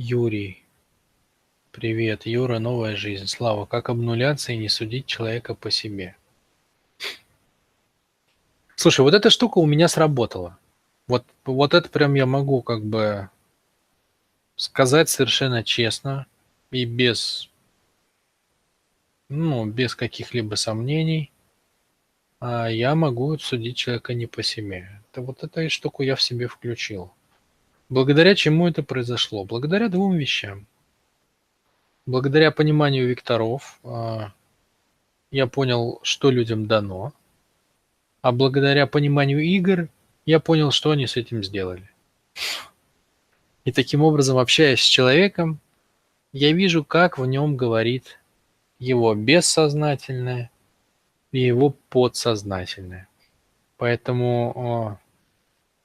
Юрий. Привет, Юра, новая жизнь. Слава, как обнуляться и не судить человека по себе? Слушай, вот эта штука у меня сработала. Вот, вот это прям я могу как бы сказать совершенно честно и без, ну, без каких-либо сомнений. А я могу судить человека не по себе. Это вот эту штуку я в себе включил. Благодаря чему это произошло? Благодаря двум вещам. Благодаря пониманию векторов а, я понял, что людям дано, а благодаря пониманию игр я понял, что они с этим сделали. И таким образом, общаясь с человеком, я вижу, как в нем говорит его бессознательное и его подсознательное. Поэтому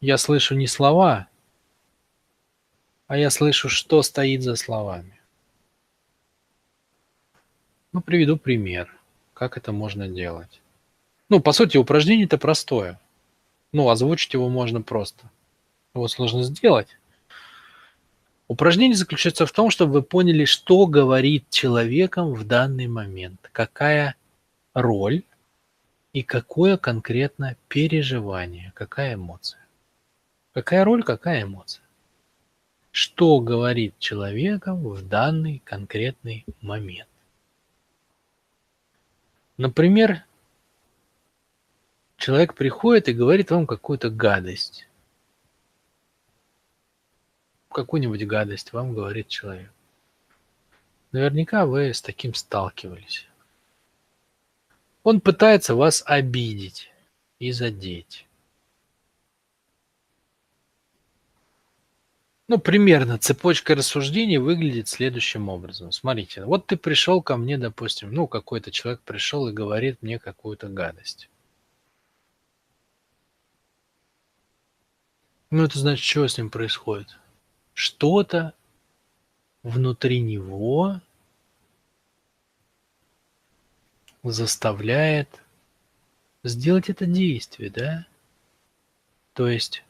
я слышу не слова, а я слышу, что стоит за словами. Ну, приведу пример, как это можно делать. Ну, по сути, упражнение-то простое. Ну, озвучить его можно просто. Его сложно сделать. Упражнение заключается в том, чтобы вы поняли, что говорит человеком в данный момент, какая роль и какое конкретно переживание, какая эмоция. Какая роль, какая эмоция что говорит человеком в данный конкретный момент. Например, человек приходит и говорит вам какую-то гадость. Какую-нибудь гадость вам говорит человек. Наверняка вы с таким сталкивались. Он пытается вас обидеть и задеть. Ну, примерно цепочка рассуждений выглядит следующим образом. Смотрите, вот ты пришел ко мне, допустим, ну, какой-то человек пришел и говорит мне какую-то гадость. Ну, это значит, что с ним происходит? Что-то внутри него заставляет сделать это действие, да? То есть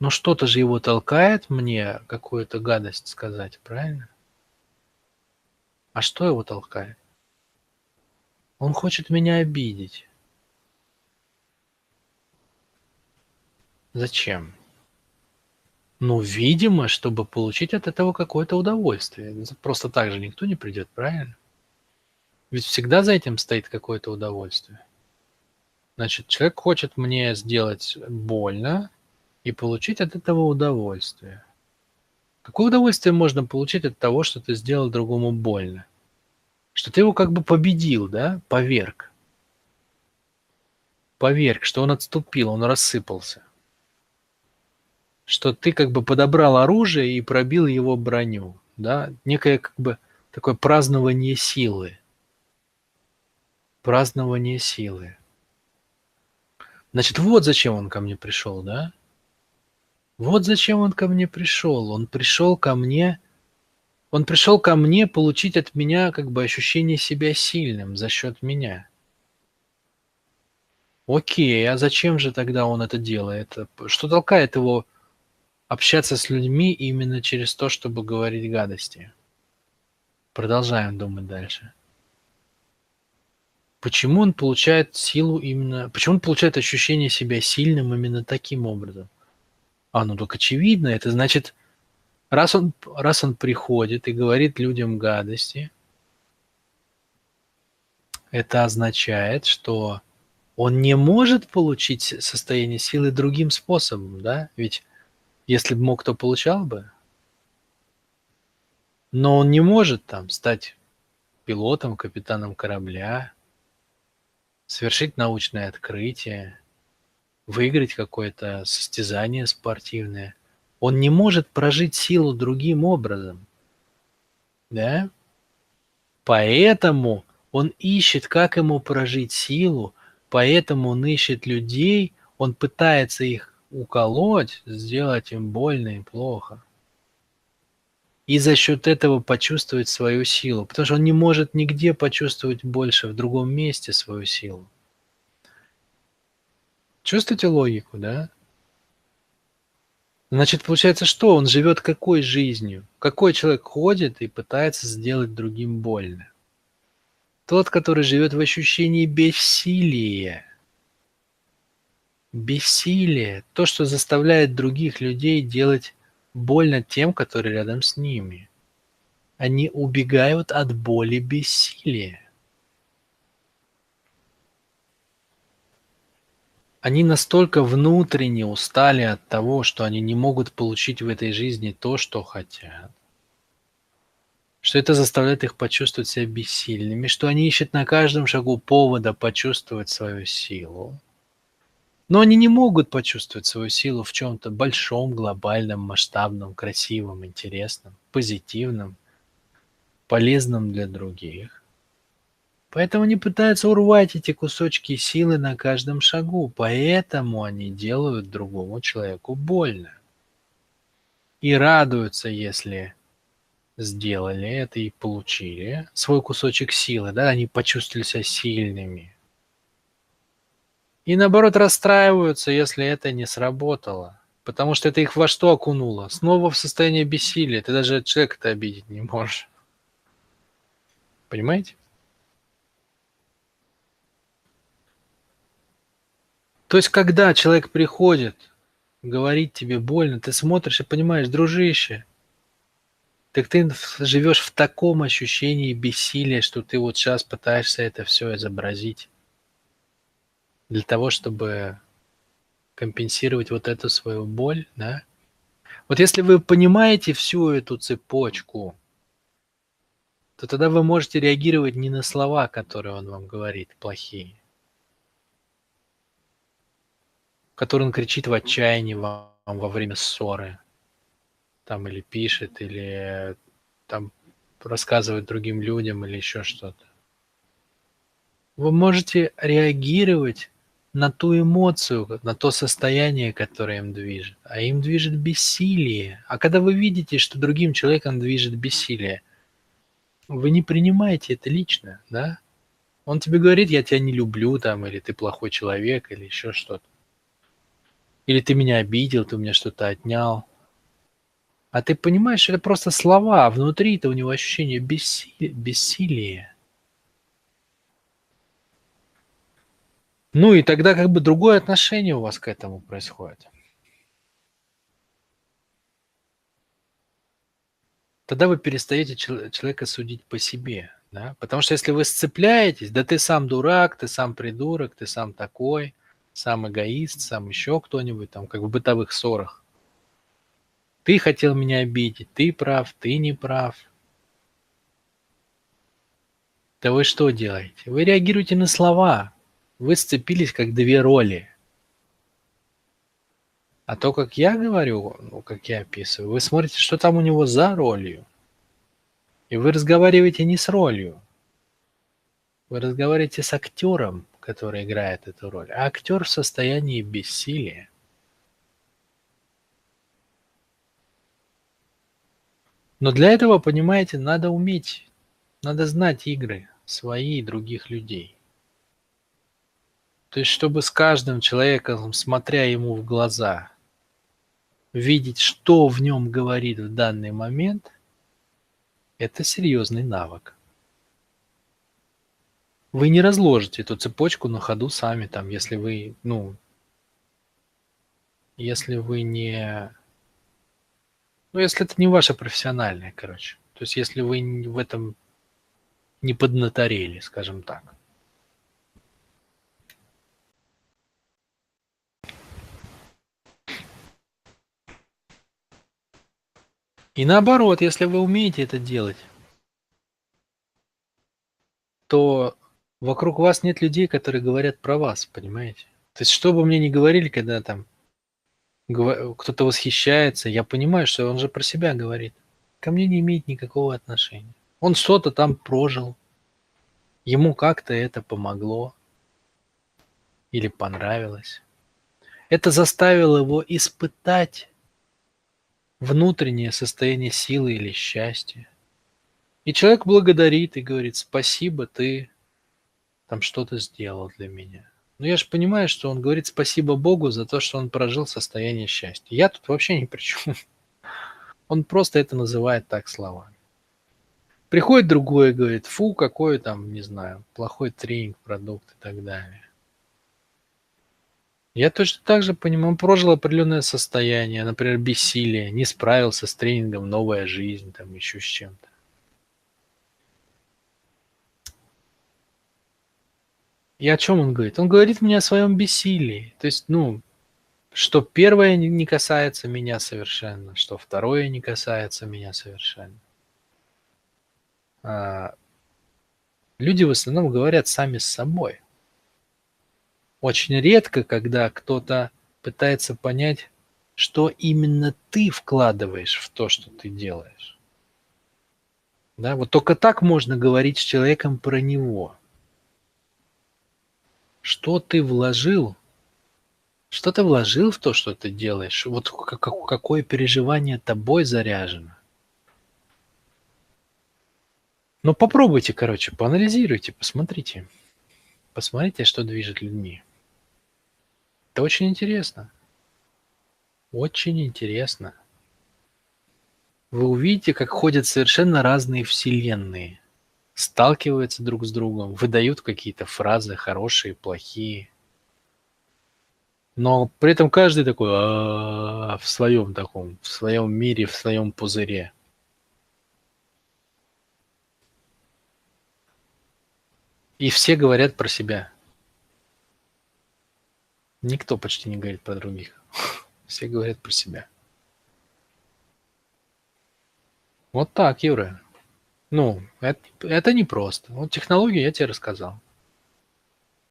но что-то же его толкает мне какую-то гадость сказать, правильно? А что его толкает? Он хочет меня обидеть. Зачем? Ну, видимо, чтобы получить от этого какое-то удовольствие. Просто так же никто не придет, правильно? Ведь всегда за этим стоит какое-то удовольствие. Значит, человек хочет мне сделать больно, и получить от этого удовольствие. Какое удовольствие можно получить от того, что ты сделал другому больно? Что ты его как бы победил, да, поверг. Поверг, что он отступил, он рассыпался. Что ты как бы подобрал оружие и пробил его броню, да, некое как бы такое празднование силы. Празднование силы. Значит, вот зачем он ко мне пришел, да? Вот зачем он ко мне пришел. Он пришел ко мне... Он пришел ко мне получить от меня как бы ощущение себя сильным за счет меня. Окей, а зачем же тогда он это делает? Что толкает его общаться с людьми именно через то, чтобы говорить гадости? Продолжаем думать дальше. Почему он получает силу именно... Почему он получает ощущение себя сильным именно таким образом? А, ну так очевидно, это значит, раз он, раз он приходит и говорит людям гадости, это означает, что он не может получить состояние силы другим способом, да? Ведь если бы мог, то получал бы. Но он не может там стать пилотом, капитаном корабля, совершить научное открытие, выиграть какое-то состязание спортивное. Он не может прожить силу другим образом. Да? Поэтому он ищет, как ему прожить силу, поэтому он ищет людей, он пытается их уколоть, сделать им больно и плохо. И за счет этого почувствовать свою силу, потому что он не может нигде почувствовать больше в другом месте свою силу. Чувствуете логику, да? Значит, получается что? Он живет какой жизнью? Какой человек ходит и пытается сделать другим больно? Тот, который живет в ощущении бессилия. Бессилие. То, что заставляет других людей делать больно тем, которые рядом с ними. Они убегают от боли бессилия. Они настолько внутренне устали от того, что они не могут получить в этой жизни то, что хотят, что это заставляет их почувствовать себя бессильными, что они ищут на каждом шагу повода почувствовать свою силу. Но они не могут почувствовать свою силу в чем-то большом, глобальном, масштабном, красивом, интересном, позитивном, полезном для других. Поэтому они пытаются урвать эти кусочки силы на каждом шагу, поэтому они делают другому человеку больно. И радуются, если сделали это и получили свой кусочек силы, да, они почувствовали себя сильными. И наоборот расстраиваются, если это не сработало, потому что это их во что окунуло? Снова в состояние бессилия, ты даже человека-то обидеть не можешь. Понимаете? То есть, когда человек приходит, говорит тебе больно, ты смотришь и понимаешь, дружище, так ты живешь в таком ощущении бессилия, что ты вот сейчас пытаешься это все изобразить для того, чтобы компенсировать вот эту свою боль, да? Вот если вы понимаете всю эту цепочку, то тогда вы можете реагировать не на слова, которые он вам говорит, плохие, который он кричит в отчаянии вам во время ссоры, там или пишет, или там рассказывает другим людям, или еще что-то. Вы можете реагировать на ту эмоцию, на то состояние, которое им движет. А им движет бессилие. А когда вы видите, что другим человеком движет бессилие, вы не принимаете это лично, да? Он тебе говорит, я тебя не люблю, там, или ты плохой человек, или еще что-то. Или ты меня обидел, ты у меня что-то отнял. А ты понимаешь, это просто слова, а внутри-то у него ощущение бесси... бессилия. Ну и тогда как бы другое отношение у вас к этому происходит. Тогда вы перестаете человека судить по себе. Да? Потому что если вы сцепляетесь, да ты сам дурак, ты сам придурок, ты сам такой, сам эгоист, сам еще кто-нибудь, там, как в бытовых ссорах. Ты хотел меня обидеть, ты прав, ты не прав. Да вы что делаете? Вы реагируете на слова. Вы сцепились как две роли. А то, как я говорю, ну, как я описываю, вы смотрите, что там у него за ролью. И вы разговариваете не с ролью. Вы разговариваете с актером, который играет эту роль, а актер в состоянии бессилия. Но для этого, понимаете, надо уметь, надо знать игры свои и других людей. То есть, чтобы с каждым человеком, смотря ему в глаза, видеть, что в нем говорит в данный момент, это серьезный навык. Вы не разложите эту цепочку на ходу сами, там, если вы, ну, если вы не, ну, если это не ваше профессиональное, короче. То есть, если вы в этом не поднаторели, скажем так. И наоборот, если вы умеете это делать, то вокруг вас нет людей, которые говорят про вас, понимаете? То есть, что бы мне ни говорили, когда там кто-то восхищается, я понимаю, что он же про себя говорит. Ко мне не имеет никакого отношения. Он что-то там прожил. Ему как-то это помогло. Или понравилось. Это заставило его испытать внутреннее состояние силы или счастья. И человек благодарит и говорит, спасибо, ты там что-то сделал для меня. Но я же понимаю, что он говорит спасибо Богу за то, что он прожил состояние счастья. Я тут вообще ни при чем. Он просто это называет так словами. Приходит другой и говорит, фу, какой там, не знаю, плохой тренинг, продукт и так далее. Я точно так же понимаю, он прожил определенное состояние, например, бессилие, не справился с тренингом «Новая жизнь», там еще с чем-то. И о чем он говорит? Он говорит мне о своем бессилии. То есть, ну, что первое не касается меня совершенно, что второе не касается меня совершенно. А, люди в основном говорят сами с собой. Очень редко, когда кто-то пытается понять, что именно ты вкладываешь в то, что ты делаешь. Да, вот только так можно говорить с человеком про него. Что ты вложил? Что ты вложил в то, что ты делаешь? Вот какое переживание тобой заряжено? Ну попробуйте, короче, поанализируйте, посмотрите. Посмотрите, что движет людьми. Это очень интересно. Очень интересно. Вы увидите, как ходят совершенно разные вселенные. Сталкиваются друг с другом, выдают какие-то фразы, хорошие, плохие. Но при этом каждый такой «А, в своем таком, в своем мире, в своем пузыре. И все говорят про себя. Никто почти не говорит про других. Все говорят про себя. Вот так, Юра. Ну, это, это непросто. Вот технологию я тебе рассказал.